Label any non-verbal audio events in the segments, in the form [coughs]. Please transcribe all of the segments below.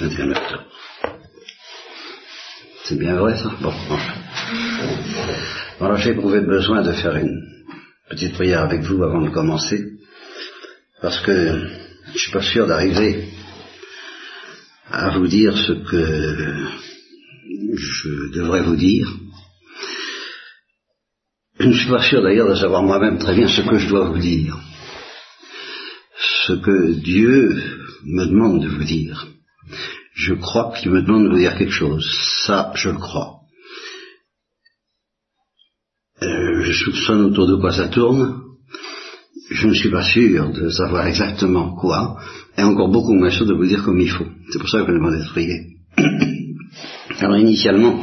21 octobre. C'est bien vrai ça Bon. Alors j'ai éprouvé besoin de faire une petite prière avec vous avant de commencer, parce que je suis pas sûr d'arriver à vous dire ce que je devrais vous dire. Je ne suis pas sûr d'ailleurs de savoir moi-même très bien ce que je dois vous dire, ce que Dieu me demande de vous dire. Je crois qu'il me demande de vous dire quelque chose. Ça, je le crois. Euh, je soupçonne autour de quoi ça tourne. Je ne suis pas sûr de savoir exactement quoi, et encore beaucoup moins sûr de vous dire comme il faut. C'est pour ça que je demande d'être prié. [coughs] Alors initialement,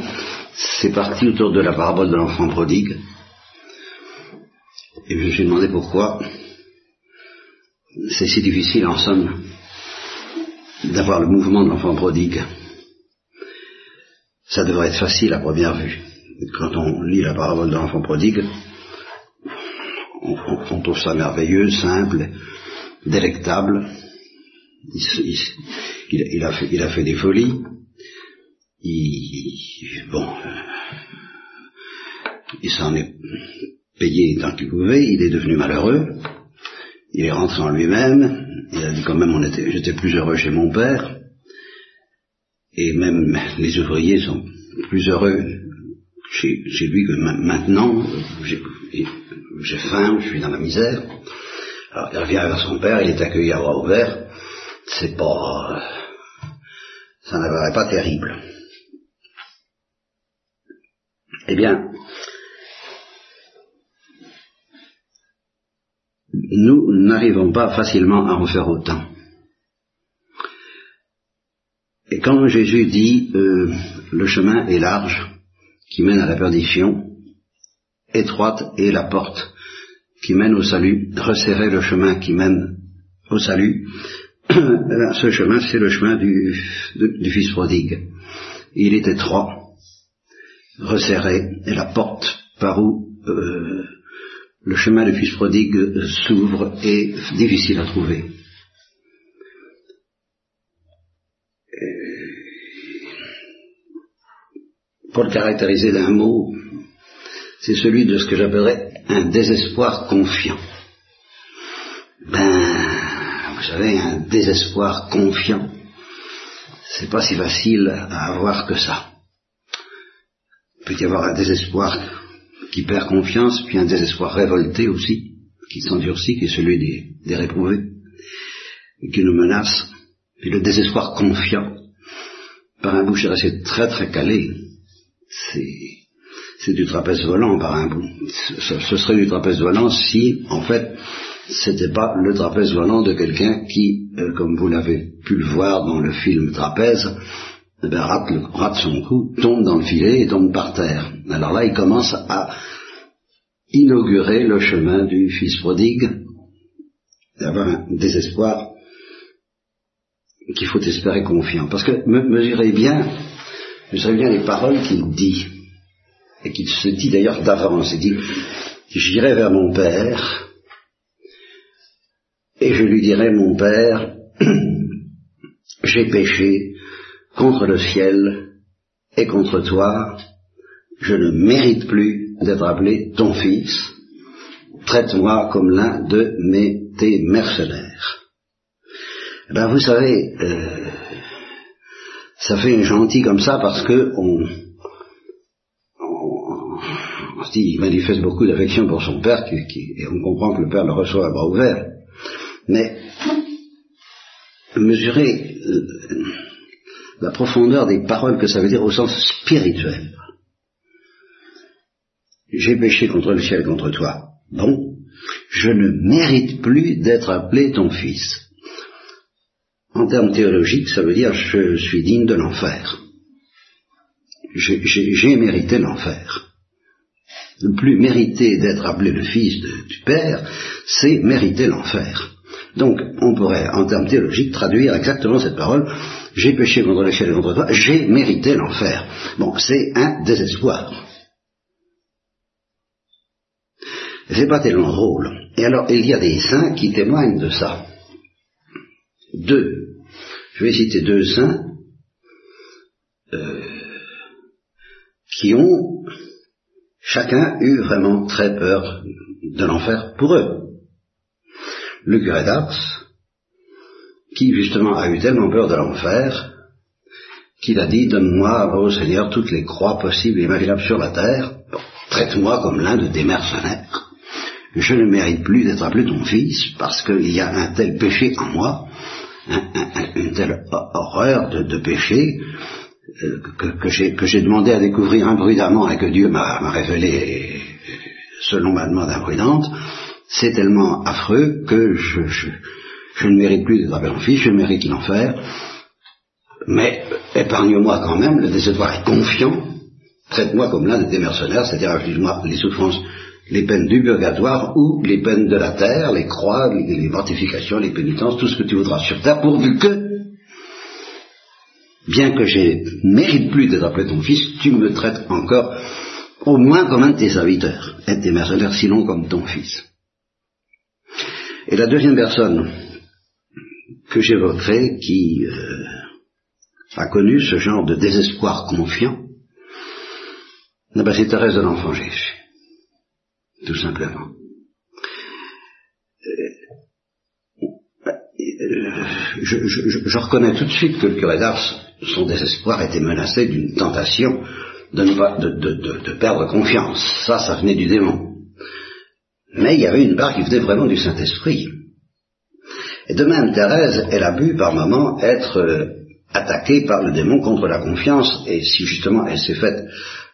c'est parti autour de la parabole de l'enfant prodigue. Et je me suis demandé pourquoi c'est si difficile en somme d'avoir le mouvement de l'enfant prodigue. Ça devrait être facile à première vue. Quand on lit la parabole de l'enfant prodigue, on, trouve ça merveilleux, simple, délectable. Il, a, fait, des folies. Bon, il s'en est payé tant qu'il pouvait. Il est devenu malheureux. Il est rentré en lui-même. Il a dit quand même, j'étais plus heureux chez mon père. Et même les ouvriers sont plus heureux chez, lui que maintenant. J'ai faim, je suis dans la misère. Alors il revient vers son père, il est accueilli à bras ouverts. C'est pas... Ça n'apparaît pas terrible. Eh bien, nous n'arrivons pas facilement à en faire autant. Et quand Jésus dit euh, le chemin est large qui mène à la perdition, étroite est la porte qui mène au salut, resserrez le chemin qui mène au salut, [coughs] ce chemin c'est le chemin du, fils prodigue. Il est étroit, resserré, et la porte par où euh, le chemin du fils prodigue s'ouvre est difficile à trouver. Pour le caractériser d'un mot, c'est celui de ce que j'appellerais un désespoir confiant. Ben, vous savez, un désespoir confiant, c'est pas si facile à avoir que ça. Il peut y avoir un désespoir qui perd confiance, puis un désespoir révolté aussi, qui s'endurcit, qui est celui des, réprouvés, et qui nous menace, puis le désespoir confiant, par un bout, c'est très très calé, c'est du trapèze volant par un bout. Ce, serait du trapèze volant si, en fait, c'était pas le trapèze volant de quelqu'un qui, euh, comme vous l'avez pu le voir dans le film Trapèze, eh ben, rate, son coup, tombe dans le filet et tombe par terre. Alors là, il commence à inaugurer le chemin du fils prodigue, d'avoir un désespoir qu'il faut espérer confiant. Parce que mesurez bien, mesurez bien les paroles qu'il dit, et qu'il se dit d'ailleurs d'avance. Il dit, j'irai vers mon père, et je lui dirai, mon père, [clears throat] j'ai péché, contre le ciel et contre toi, je ne mérite plus d'être appelé ton fils, traite-moi comme l'un de mes tes mercenaires. Eh ben vous savez, euh, ça fait un gentil comme ça parce que on, on, se dit, il manifeste beaucoup d'affection pour son père, et on comprend que le père le reçoit à bras ouverts. Mais mesurer euh, la profondeur des paroles que ça veut dire au sens spirituel. J'ai péché contre le ciel contre toi. Bon, je ne mérite plus d'être appelé ton fils. En termes théologiques, ça veut dire je suis digne de l'enfer. J'ai mérité l'enfer. Ne plus mériter d'être appelé le fils du Père, c'est mériter l'enfer. Donc, on pourrait, en termes théologiques, traduire exactement cette parole J'ai péché contre le et contre toi, j'ai mérité l'enfer. Bon, c'est un désespoir. C'est pas tellement drôle. Et alors, il y a des saints qui témoignent de ça. Deux. Je vais citer deux saints euh, qui ont chacun eu vraiment très peur de l'enfer pour eux. Le curé d'Ars, qui justement a eu tellement peur de l'enfer, qu'il a dit, donne-moi, ô Seigneur, toutes les croix possibles et imaginables sur la terre, traite-moi comme l'un de tes mercenaires. Je ne mérite plus d'être appelé ton fils, parce qu'il y a un tel péché en moi, une telle horreur de, péché, euh, que, j'ai demandé à découvrir imprudemment et que Dieu m'a révélé selon ma demande imprudente, c'est tellement affreux que je, je ne mérite plus d'être appelé mon fils, je mérite l'enfer, mais épargne-moi quand même le désespoir est confiant, traite-moi comme l'un de tes mercenaires, c'est-à-dire inflige-moi les souffrances, les peines du purgatoire ou les peines de la terre, les croix, les, mortifications, les pénitences, tout ce que tu voudras sur terre, pourvu que, bien que je ne mérite plus d'être appelé ton fils, tu me traites encore au moins comme un de tes serviteurs, un de tes mercenaires, sinon comme ton fils. Et la deuxième personne que j'évoquerai, qui euh, a connu ce genre de désespoir confiant, c'est Thérèse de l'Enfant Jésus, tout simplement. Euh, je, reconnais tout de suite que le curé d'Ars, son désespoir était menacé d'une tentation de, de, perdre confiance. Ça, ça venait du démon. Mais il y avait une part qui venait vraiment du Saint-Esprit. Et de même, Thérèse, elle a pu par moments être euh, attaquée par le démon contre la confiance, et si justement elle s'est faite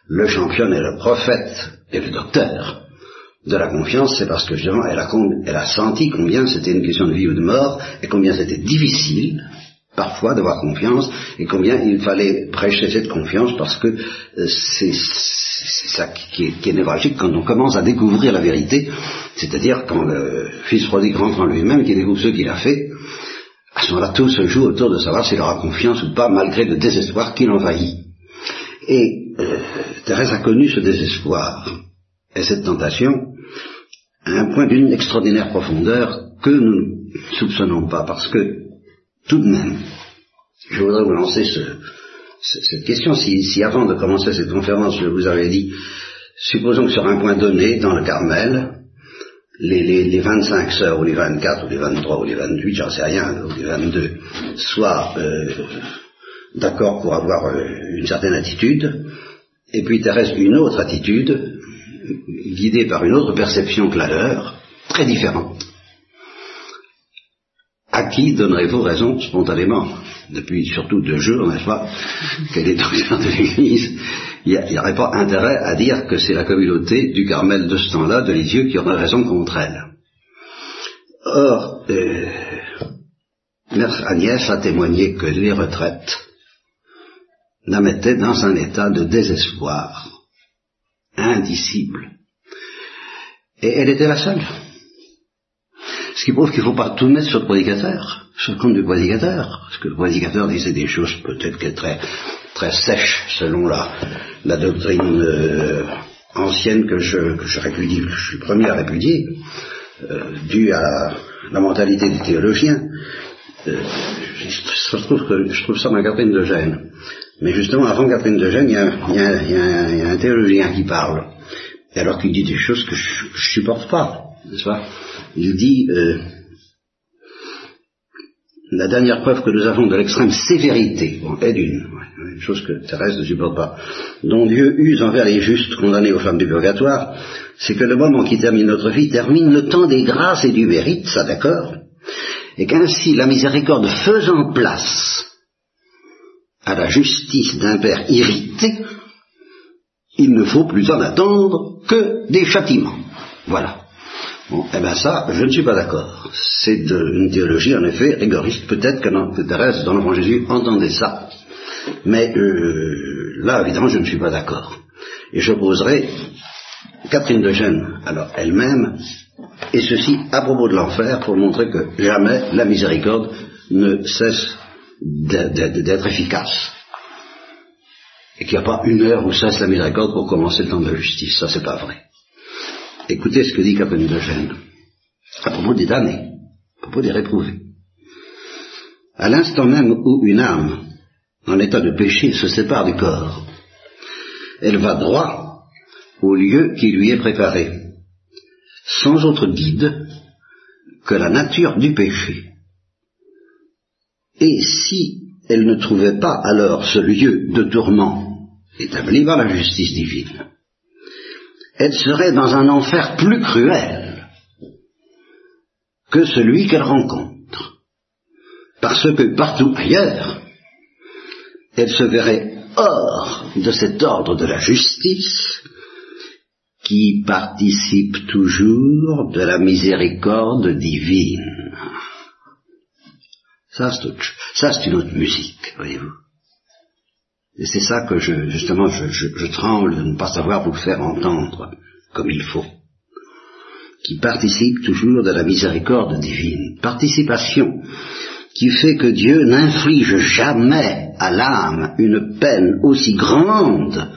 le champion et le prophète et le docteur de la confiance, c'est parce que justement elle a, elle a senti combien c'était une question de vie ou de mort, et combien c'était difficile parfois d'avoir confiance, et combien il fallait prêcher cette confiance parce que euh, c'est ça qui est, qui est, névralgique quand on commence à découvrir la vérité, c'est-à-dire quand le fils prodigue rentre en lui-même, qu'il découvre ce qu'il a fait, à ce moment-là tout se joue autour de savoir s'il aura confiance ou pas malgré le désespoir qui l'envahit. Et euh, Thérèse a connu ce désespoir et cette tentation à un point d'une extraordinaire profondeur que nous ne soupçonnons pas, parce que tout de même, je voudrais vous lancer cette question. Si, avant de commencer cette conférence, je vous avais dit, supposons que sur un point donné, dans le Carmel, les, 25 sœurs, ou les 24, ou les 23, ou les 28, j'en sais rien, ou les 22, soient euh, d'accord pour avoir euh, une certaine attitude, et puis Thérèse une autre attitude, guidée par une autre perception que la leur, très différente. À qui donnerez-vous raison spontanément? Depuis surtout deux jours, n'est-ce pas Qu'elle est docteur de l'Église, il n'y aurait pas intérêt à dire que c'est la communauté du Carmel de ce temps-là, de Lisieux, qui aurait raison contre elle. Or, euh, Mère Agnès a témoigné que les retraites la mettaient dans un état de désespoir indicible. Et elle était la seule. Ce qui prouve qu'il ne faut pas tout mettre sur le prédicateur, sur le compte du prédicateur. Parce que le prédicateur disait des choses peut-être très, très sèches selon la, doctrine euh, ancienne que je, répudie, que je suis le premier à répudier, euh, due à la, mentalité des théologiens. Euh, je, trouve que, je trouve ça dans Catherine de Gênes. Mais justement, avant Catherine de Gênes, il y a, un théologien qui parle. Et alors qu'il dit des choses que je, ne supporte pas, n'est-ce pas? Il dit, euh, la dernière preuve que nous avons de l'extrême sévérité, bon, est d'une, une chose que Thérèse ne supporte pas, dont Dieu use envers les justes condamnés aux flammes du purgatoire, c'est que le moment qui termine notre vie termine le temps des grâces et du mérite, ça d'accord, et qu'ainsi la miséricorde faisant place à la justice d'un père irrité, il ne faut plus en attendre que des châtiments. Voilà. Bon, eh bien ça, je ne suis pas d'accord. C'est une théologie, en effet, rigoriste. Peut-être que, Thérèse, dans l'enfant Jésus, entendait ça. Mais euh, là, évidemment, je ne suis pas d'accord. Et j'opposerai Catherine de Gênes, alors elle-même, et ceci à propos de l'enfer, pour montrer que jamais la miséricorde ne cesse d'être efficace. Et qu'il n'y a pas une heure où cesse la miséricorde pour commencer le temps de la justice. Ça, c'est pas vrai. Écoutez ce que dit Catherine de à propos des damnés, à propos des réprouvés. À l'instant même où une âme, en état de péché, se sépare du corps, Elle va droit au lieu qui lui est préparé, sans autre guide que la nature du péché. Et si elle ne trouvait pas alors ce lieu de tourment établi par la justice divine, elle serait dans un enfer plus cruel que celui qu'elle rencontre. Parce que partout ailleurs, elle se verrait hors de cet ordre de la justice qui participe toujours de la miséricorde divine. Ça, c'est une autre musique, voyez-vous. Et c'est ça que je, justement, je, je, tremble de ne pas savoir vous faire entendre comme il faut. Qui participe toujours de la miséricorde divine. Participation qui fait que Dieu n'inflige jamais à l'âme une peine aussi grande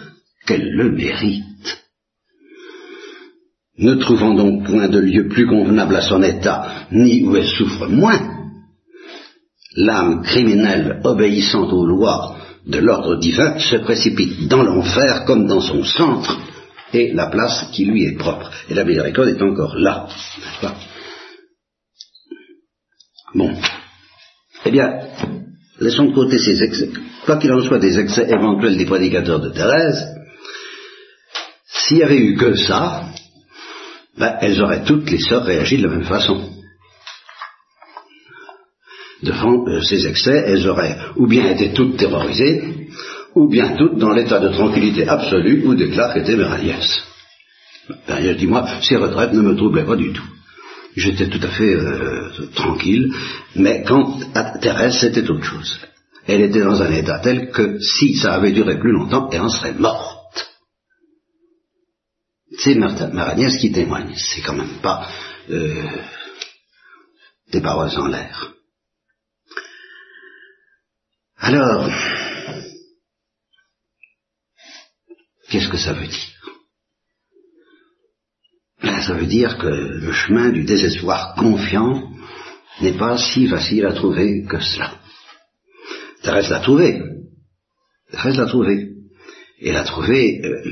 qu'elle le mérite. Ne trouvant donc point de lieu plus convenable à son état, ni où elle souffre moins, l'âme criminelle obéissant aux lois de l'ordre divin se précipite dans l'enfer comme dans son centre et la place qui lui est propre. Et la miséricorde est encore là. Bon. Eh bien, laissons de côté ces excès. Quoi qu'il en soit des excès éventuels des prédicateurs de Thérèse, s'il n'y avait eu que ça, ben, elles auraient toutes les sœurs réagi de la même façon. Devant euh, ces excès, elles auraient ou bien été toutes terrorisées, ou bien toutes dans l'état de tranquillité absolue où déclare qu'était Méraniès. Ben, dit-moi, ces retraites ne me troublaient pas du tout. J'étais tout à fait euh, tranquille, mais quand à Thérèse, c'était autre chose. Elle était dans un état tel que si ça avait duré plus longtemps, elle en serait morte. C'est Maragnès qui témoigne. C'est quand même pas euh, des paroles en l'air. Alors, qu'est-ce que ça veut dire? Ben, Ça veut dire que le chemin du désespoir confiant n'est pas si facile à trouver que cela. Thérèse l'a trouvé. Thérèse l'a trouvé. Elle a trouvé, euh,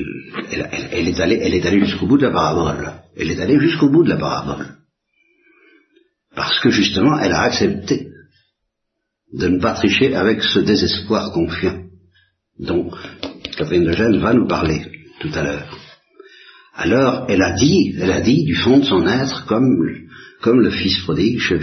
elle, est allée, elle est allée jusqu'au bout de la parabole. Elle est allée jusqu'au bout de la parabole. Parce que justement, elle a accepté de ne pas tricher avec ce désespoir confiant dont Catherine de va nous parler tout à l'heure. Alors, elle a dit, elle a dit du fond de son être, comme, comme le fils prodigue, je,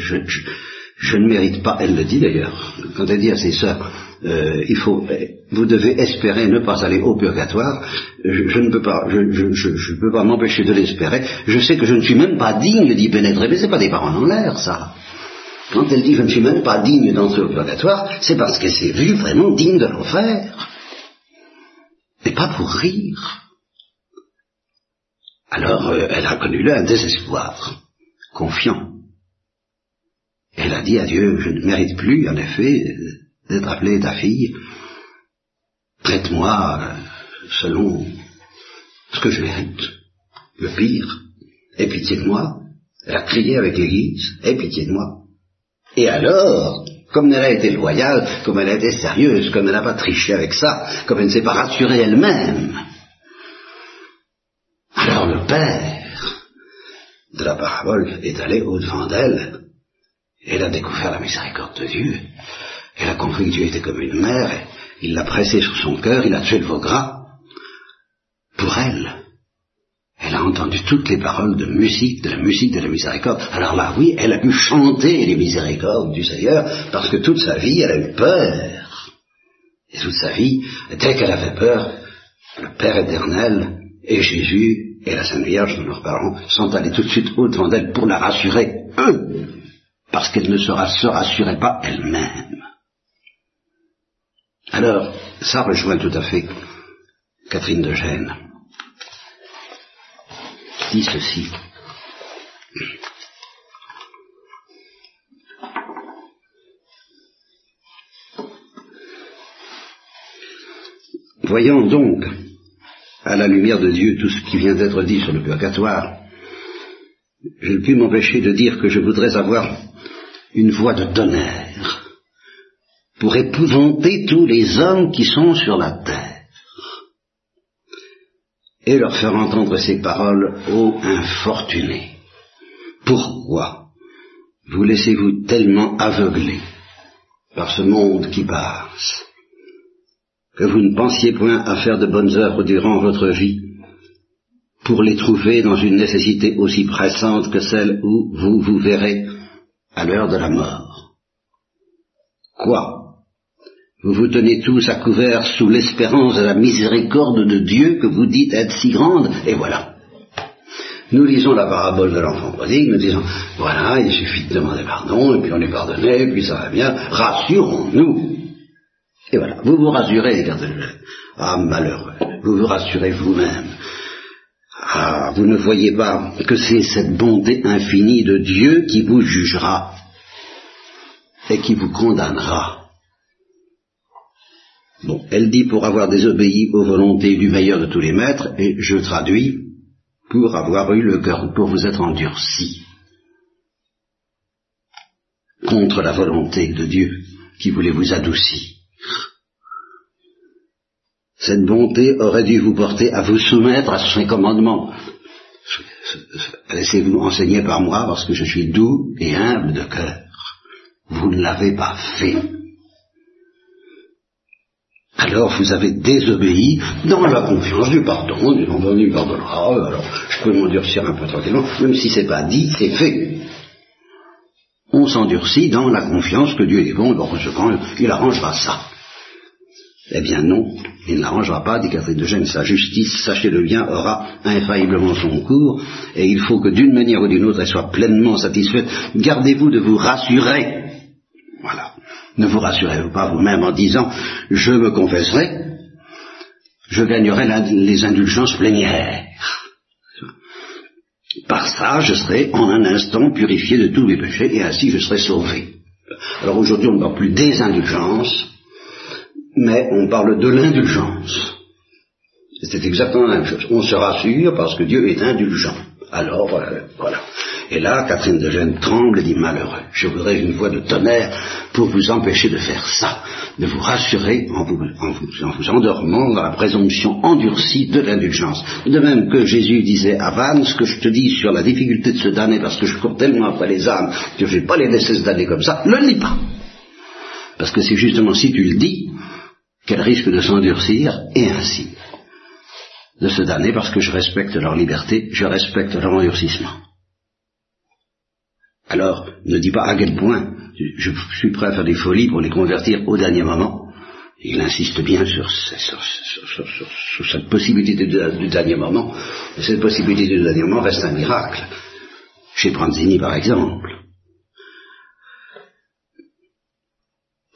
je ne mérite pas, elle le dit d'ailleurs, quand elle dit à ses sœurs, euh, il faut, vous devez espérer ne pas aller au purgatoire. Je, ne peux pas, je, ne peux pas m'empêcher de l'espérer. Je sais que je ne suis même pas digne d'y pénétrer, mais c'est pas des paroles en l'air, ça. Quand elle dit je ne suis même pas digne d'entrer au purgatoire, c'est parce qu'elle s'est vue vraiment digne de l'enfer. Et pas pour rire. Alors, euh, elle a connu là un désespoir, confiant. Elle a dit à Dieu, je ne mérite plus, en effet, d'être appelée ta fille, traite-moi euh, selon ce que je mérite, le pire, aie pitié de moi. Elle a crié avec l'Église, aie pitié de moi. Et alors, comme elle a été loyale, comme elle a été sérieuse, comme elle n'a pas triché avec ça, comme elle ne s'est pas rassurée elle-même, alors le Père de la parabole est allé au-devant d'elle, et elle a découvert la miséricorde de Dieu, elle a compris que Dieu était comme une mère, il l'a pressé sur son cœur, il a tué le veau gras. Pour elle, entendu toutes les paroles de musique, de la musique de la miséricorde. Alors là, oui, elle a pu chanter les miséricordes du Seigneur, parce que toute sa vie, elle a eu peur. Et toute sa vie, dès qu'elle avait peur, le Père éternel et Jésus et la Sainte Vierge de leurs parents sont allés tout de suite au-devant d'elle pour la rassurer, eux, parce qu'elle ne se rassurait pas elle-même. Alors, ça rejoint tout à fait Catherine de Gênes. Dit ceci. Voyant donc, à la lumière de Dieu, tout ce qui vient d'être dit sur le purgatoire, je ne puis m'empêcher de dire que je voudrais avoir une voix de tonnerre pour épouvanter tous les hommes qui sont sur la terre. Et leur faire entendre ces paroles, ô infortunés. Pourquoi vous laissez-vous tellement aveugler par ce monde qui passe, que vous ne pensiez point à faire de bonnes œuvres durant votre vie, pour les trouver dans une nécessité aussi pressante que celle où vous vous verrez à l'heure de la mort? Quoi Vous vous tenez tous à couvert sous l'espérance de la miséricorde de Dieu que vous dites être si grande, et voilà. Nous lisons la parabole de l'enfant prodigue, nous disons, voilà, il suffit de demander pardon, et puis on est pardonné, et puis ça va bien, rassurons-nous. Et voilà, vous vous rassurez, Ah, malheureux, vous vous rassurez vous-même. Ah, vous ne voyez pas que c'est cette bonté infinie de Dieu qui vous jugera et qui vous condamnera. Elle dit pour avoir désobéi aux volontés du meilleur de tous les maîtres, et je traduis, pour avoir eu le cœur, pour vous être endurci contre la volonté de Dieu qui voulait vous adoucir. Cette bonté aurait dû vous porter à vous soumettre à ses commandements. Laissez-vous enseigner par moi parce que je suis doux et humble de cœur. Vous ne l'avez pas fait. Alors vous avez désobéi dans la confiance du pardon, du nom du pardonnera, alors je peux m'endurcir un peu tranquillement, même si c'est pas dit, c'est fait. On s'endurcit dans la confiance que Dieu est bon, bon il arrangera ça. Eh bien non, il n'arrangera pas, dit Catherine de Gênes, sa justice, sachez-le bien, aura infailliblement son cours, et il faut que d'une manière ou d'une autre elle soit pleinement satisfaite. Gardez-vous de vous rassurer. Ne vous rassurez-vous pas vous-même en disant je me confesserai, je gagnerai les indulgences plénières. Par ça, je serai en un instant purifié de tous mes péchés et ainsi je serai sauvé. Alors aujourd'hui, on ne parle plus des indulgences, mais on parle de l'indulgence. C'est exactement la même chose. On se rassure parce que Dieu est indulgent. Alors, euh, voilà. Et là, Catherine de Gênes tremble et dit malheureux. Je voudrais une voix de tonnerre pour vous empêcher de faire ça, de vous rassurer en vous, en endormant dans la présomption endurcie de l'indulgence. De même que Jésus disait à Vannes, ce que je te dis sur la difficulté de se damner parce que je cours tellement après les âmes que je ne vais pas les laisser se damner comme ça, ne le lis pas. Parce que c'est justement si tu le dis qu'elle risque de s'endurcir et ainsi de se damner parce que je respecte leur liberté, je respecte leur endurcissement. Alors, ne dis pas à quel point je suis prêt à faire des folies pour les convertir au dernier moment. Il insiste bien sur, cette possibilité du dernier moment. Et cette possibilité du dernier moment reste un miracle. Chez Pranzini, par exemple.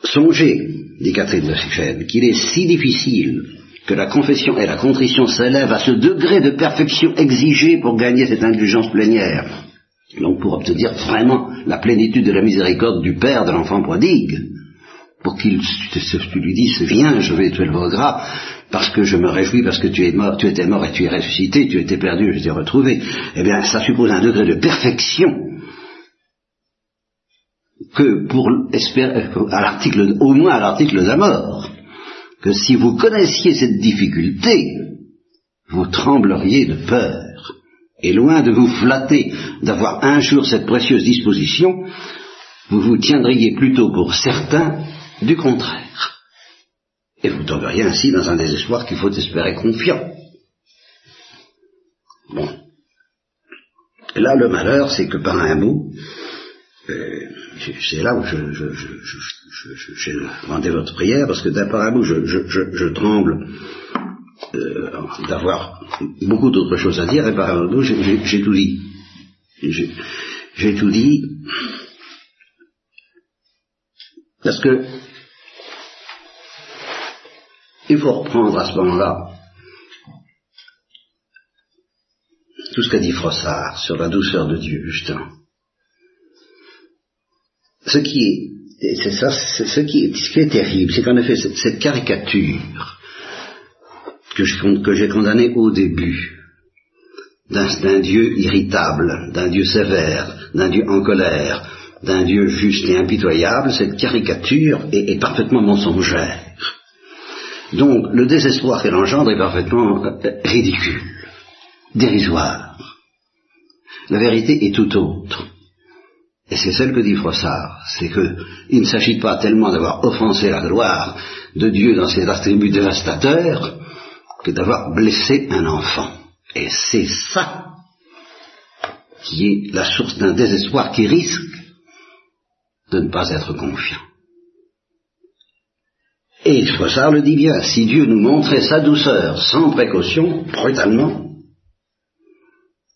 Songez, dit Catherine de Sichène, qu'il est si difficile que la confession et la contrition s'élèvent à ce degré de perfection exigé pour gagner cette indulgence plénière. Donc pour obtenir vraiment la plénitude de la miséricorde du Père de l'enfant prodigue, pour qu'il tu lui dises viens, je vais tuer le gras, parce que je me réjouis, parce que tu es mort, tu étais mort et tu es ressuscité, tu étais perdu, je t'ai retrouvé, eh bien ça suppose un degré de perfection que pour à l'article, au moins à l'article de la mort, que si vous connaissiez cette difficulté, vous trembleriez de peur. Et loin de vous flatter d'avoir un jour cette précieuse disposition, vous vous tiendriez plutôt pour certain du contraire. Et vous tomberiez ainsi dans un désespoir qu'il faut espérer confiant. Bon. Là, le malheur, c'est que par un mot, euh, c'est là où je, demandé votre prière, parce que d'un par un mot, je, tremble euh, d'avoir beaucoup d'autres choses à dire, et par un j'ai tout dit. J'ai tout dit. Parce que il faut reprendre à ce moment-là tout ce qu'a dit Frossard sur la douceur de Dieu, justement. Ce qui est, c'est ça, ce qui est, ce qui est terrible, c'est qu'en effet, cette, caricature que j'ai condamnée au début, d'un Dieu irritable, d'un Dieu sévère, d'un Dieu en colère, d'un Dieu juste et impitoyable, cette caricature est, parfaitement mensongère. Donc le désespoir qu'elle engendre est parfaitement euh, ridicule. dérisoire. La vérité est tout autre. Et c'est celle que dit Frossard, c'est que il ne s'agit pas tellement d'avoir offensé la gloire de Dieu dans ses attributs dévastateurs que d'avoir blessé un enfant. Et c'est ça qui est la source d'un désespoir qui risque de ne pas être confiant. Et Froissart le dit bien, si Dieu nous montrait sa douceur sans précaution, brutalement,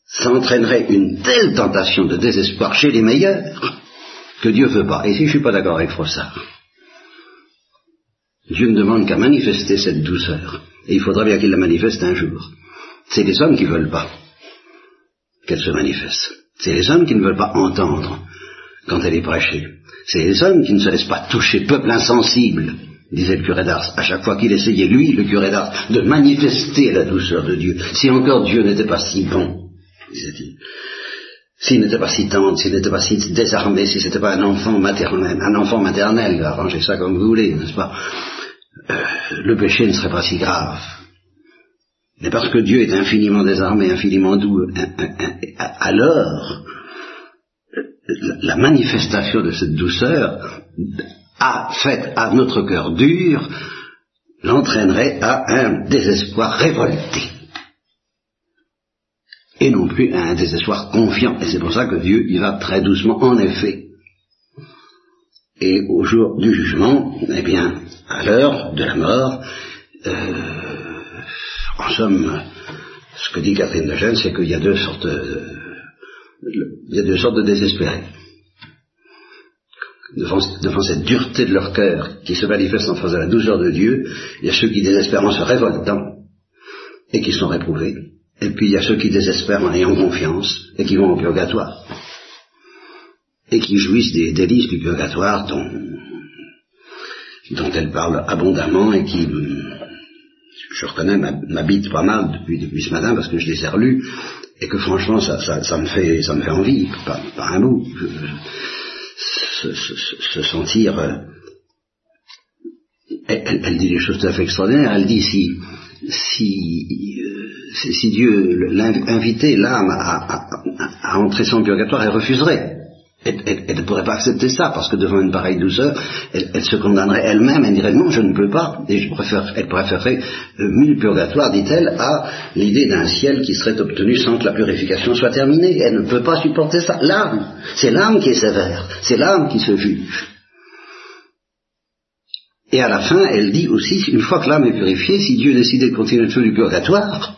ça entraînerait une telle tentation de désespoir chez les meilleurs que Dieu ne veut pas. Et si je ne suis pas d'accord avec Froissart, Dieu ne demande qu'à manifester cette douceur. Et il faudra bien qu'il la manifeste un jour. C'est les hommes qui ne veulent pas qu'elle se manifeste. C'est les hommes qui ne veulent pas entendre quand elle est prêchée. C'est les hommes qui ne se laissent pas toucher, peuple insensible, disait le curé d'Ars, à chaque fois qu'il essayait, lui, le curé d'Ars, de manifester la douceur de Dieu. Si encore Dieu n'était pas si bon, disait-il, s'il n'était pas si tendre, s'il n'était pas si désarmé, si c'était pas un enfant maternel, un enfant maternel, arrangez ça comme vous voulez, n'est-ce pas? Le péché ne serait pas si grave. Mais parce que Dieu est infiniment désarmé, infiniment doux, alors la manifestation de cette douceur a fait à notre cœur dur l'entraînerait à un désespoir révolté et non plus à un désespoir confiant. Et c'est pour ça que Dieu y va très doucement, en effet. Et au jour du jugement, eh bien, à l'heure de la mort, euh, en somme, ce que dit Catherine de Gênes, c'est qu'il y a deux sortes de, il y a deux sortes de désespérés. Devant, devant, cette dureté de leur cœur qui se manifeste en face de la douceur de Dieu, il y a ceux qui désespèrent en se révoltant et qui sont réprouvés. Et puis il y a ceux qui désespèrent en ayant confiance et qui vont au purgatoire. Et qui jouissent des délices du purgatoire dont, dont elle parle abondamment et qui, je reconnais, m'habite pas mal depuis, depuis ce matin parce que je les ai relus et que franchement ça, ça, me, fait, ça me fait envie, pas, un bout. Se, sentir... Euh, elle, elle, dit des choses tout à fait extraordinaires. Elle dit si, si euh, si Dieu l'invitait l'âme à, entrer sans purgatoire, elle refuserait. Elle, ne pourrait pas accepter ça, parce que devant une pareille douceur, elle, se condamnerait elle-même, elle dirait non, je ne peux pas, et je préfère, elle préférerait euh, mille purgatoires, dit-elle, à l'idée d'un ciel qui serait obtenu sans que la purification soit terminée. Elle ne peut pas supporter ça. L'âme, c'est l'âme qui est sévère, c'est l'âme qui se juge. Et à la fin, elle dit aussi, une fois que l'âme est purifiée, si Dieu décidait de continuer le du purgatoire,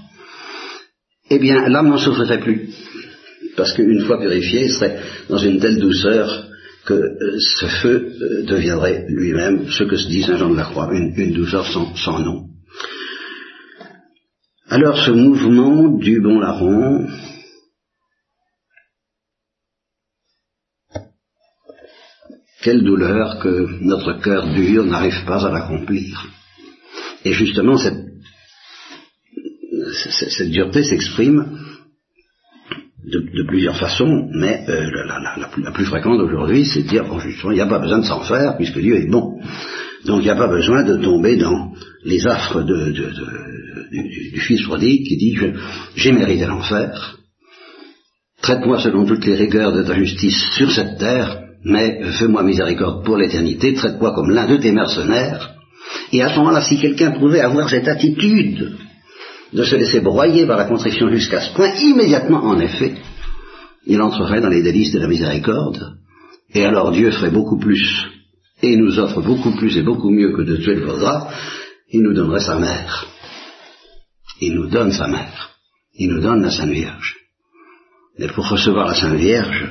eh bien l'âme n'en souffrirait plus. Parce qu'une fois purifiée, il serait dans une telle douceur que euh, ce feu euh, deviendrait lui-même ce que se dit Saint Jean de la Croix, une, douceur sans, nom. Alors ce mouvement du bon larron, quelle douleur que notre cœur dur n'arrive pas à l'accomplir. Et justement, cette cette dureté s'exprime de, plusieurs façons, mais euh, la, plus, fréquente aujourd'hui, c'est de dire, bon, justement, il n'y a pas besoin de s'en faire, puisque Dieu est bon. Donc il n'y a pas besoin de tomber dans les affres de, du, Fils prodigue qui dit, j'ai mérité l'enfer, traite-moi selon toutes les rigueurs de ta justice sur cette terre, mais fais-moi miséricorde pour l'éternité, traite-moi comme l'un de tes mercenaires. Et à ce moment-là, si quelqu'un pouvait avoir cette attitude de se laisser broyer par la contrition jusqu'à ce point, immédiatement, en effet, il entrerait dans les délices de la miséricorde, et alors Dieu ferait beaucoup plus, et nous offre beaucoup plus et beaucoup mieux que de tuer le vaudra, il nous donnerait sa mère. Il nous donne sa mère. Il nous donne la Sainte Vierge. Et pour recevoir la Sainte Vierge,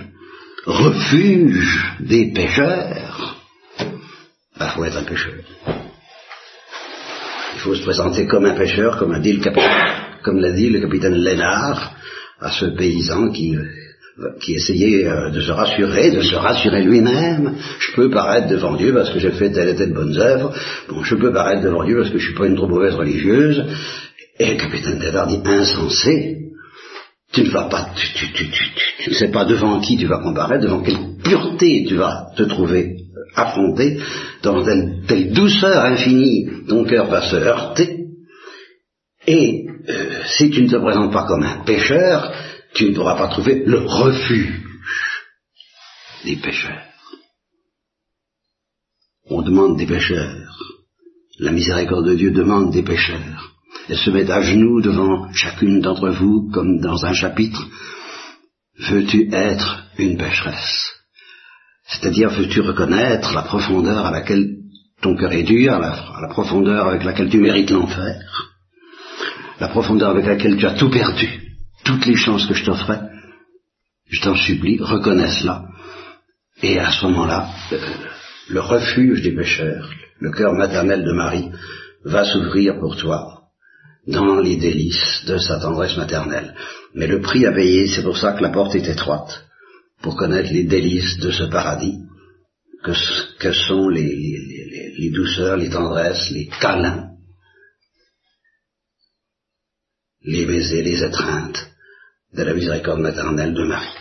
refuge des pécheurs, il bah, faut être un pécheur faut se présenter comme un pêcheur, comme l'a dit le capitaine, comme l'a dit le capitaine Lénard à ce paysan qui, qui essayait euh, de se rassurer, de se rassurer lui-même. Je peux paraître devant Dieu parce que j'ai fait telle et telle bonne œuvre. Bon, je peux paraître devant Dieu parce que je suis pas une trop mauvaise religieuse. Et le capitaine Lénard dit insensé. Tu ne vas pas, tu, tu, ne sais pas devant qui tu vas comparaître, devant quelle pureté tu vas te trouver affronté dans une telle douceur infinie, ton cœur va se heurter, Et euh, si tu ne te présentes pas comme un pécheur, tu ne pourras pas trouver le refuge des pécheurs. On demande des pécheurs. La miséricorde de Dieu demande des pécheurs. Elle se met à genoux devant chacune d'entre vous, comme dans un chapitre. Veux-tu être une pécheresse C'est-à-dire, veux-tu reconnaître la profondeur à laquelle ton cœur est dur, la, la profondeur avec laquelle tu mérites l'enfer, la profondeur avec laquelle tu as tout perdu, toutes les chances que je t'offrais, je t'en supplie, reconnais cela. Et à ce moment-là, le refuge des pécheurs, le cœur maternel de Marie, va s'ouvrir pour toi dans les délices de sa tendresse maternelle. Mais le prix à payer, c'est pour ça que la porte est étroite, pour connaître les délices de ce paradis, que, sont les douceurs, les tendresses, les câlins, les baisers, les étreintes de la miséricorde maternelle de Marie.